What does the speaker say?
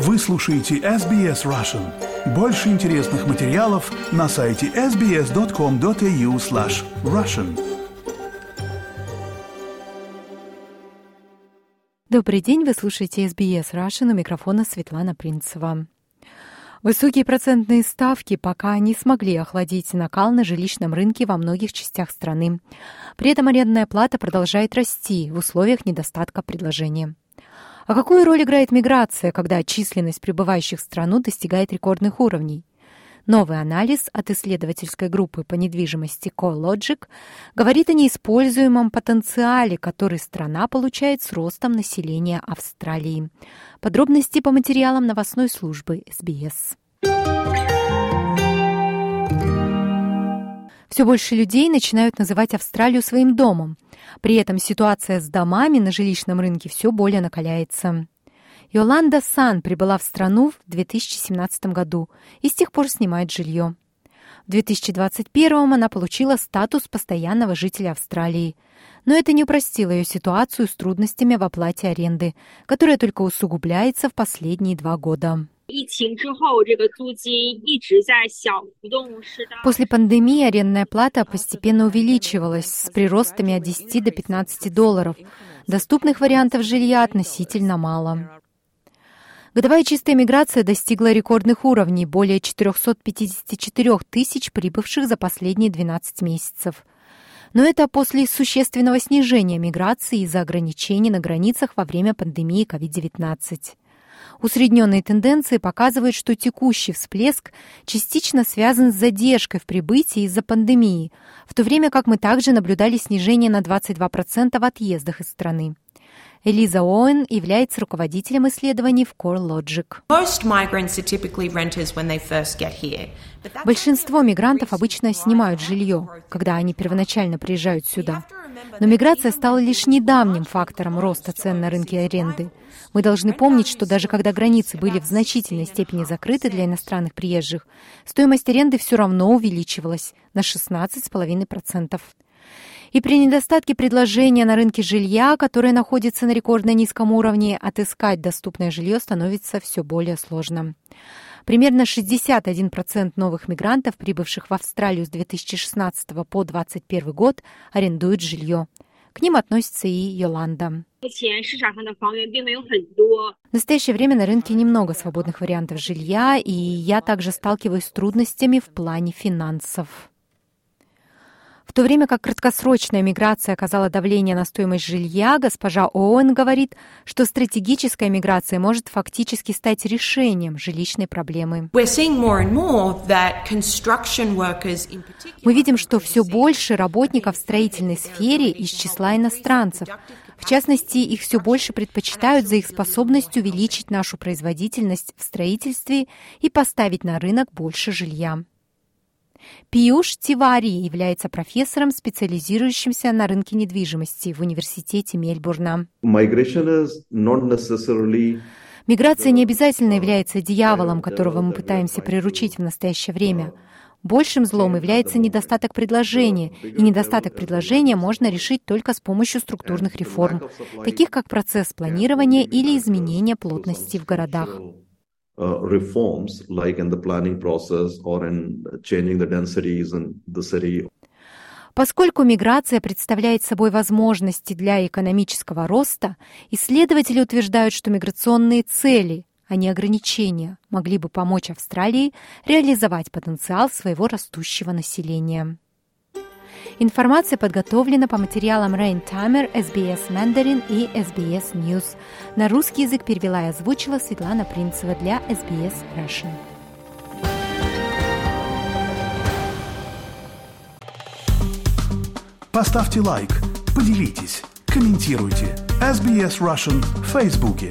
Вы слушаете SBS Russian. Больше интересных материалов на сайте sbs.com.au slash russian. Добрый день, вы слушаете SBS Russian, у микрофона Светлана Принцева. Высокие процентные ставки пока не смогли охладить накал на жилищном рынке во многих частях страны. При этом арендная плата продолжает расти в условиях недостатка предложения. А какую роль играет миграция, когда численность прибывающих в страну достигает рекордных уровней? Новый анализ от исследовательской группы по недвижимости CoreLogic говорит о неиспользуемом потенциале, который страна получает с ростом населения Австралии. Подробности по материалам новостной службы СБС. Все больше людей начинают называть Австралию своим домом – при этом ситуация с домами на жилищном рынке все более накаляется. Йоланда Сан прибыла в страну в 2017 году и с тех пор снимает жилье. В 2021 она получила статус постоянного жителя Австралии. Но это не упростило ее ситуацию с трудностями в оплате аренды, которая только усугубляется в последние два года. После пандемии арендная плата постепенно увеличивалась с приростами от 10 до 15 долларов. Доступных вариантов жилья относительно мало. Годовая чистая миграция достигла рекордных уровней, более 454 тысяч прибывших за последние 12 месяцев. Но это после существенного снижения миграции из-за ограничений на границах во время пандемии COVID-19. Усредненные тенденции показывают, что текущий всплеск частично связан с задержкой в прибытии из-за пандемии, в то время как мы также наблюдали снижение на 22% в отъездах из страны. Элиза Оуэн является руководителем исследований в CoreLogic. Большинство мигрантов обычно снимают жилье, когда они первоначально приезжают сюда. Но миграция стала лишь недавним фактором роста цен на рынке аренды. Мы должны помнить, что даже когда границы были в значительной степени закрыты для иностранных приезжих, стоимость аренды все равно увеличивалась на 16,5%. И при недостатке предложения на рынке жилья, которое находится на рекордно низком уровне, отыскать доступное жилье становится все более сложно. Примерно 61% новых мигрантов, прибывших в Австралию с 2016 по 2021 год, арендуют жилье. К ним относится и Йоланда. В настоящее время на рынке немного свободных вариантов жилья, и я также сталкиваюсь с трудностями в плане финансов. В то время как краткосрочная миграция оказала давление на стоимость жилья, госпожа Оуэн говорит, что стратегическая миграция может фактически стать решением жилищной проблемы. Мы видим, что все больше работников в строительной сфере из числа иностранцев. В частности, их все больше предпочитают за их способность увеличить нашу производительность в строительстве и поставить на рынок больше жилья. Пиюш Тивари является профессором, специализирующимся на рынке недвижимости в Университете Мельбурна. Миграция не обязательно является дьяволом, которого мы пытаемся приручить в настоящее время. Большим злом является недостаток предложения, и недостаток предложения можно решить только с помощью структурных реформ, таких как процесс планирования или изменения плотности в городах. Uh, reforms like in the planning process or in changing the densities in the city. Поскольку миграция представляет собой возможности для экономического роста, исследователи утверждают, что миграционные цели, а не ограничения, могли бы помочь Австралии реализовать потенциал своего растущего населения. Информация подготовлена по материалам Rain Timer, SBS Mandarin и SBS News. На русский язык перевела и озвучила Светлана Принцева для SBS Russian. Поставьте лайк, поделитесь, комментируйте. SBS Russian в Фейсбуке.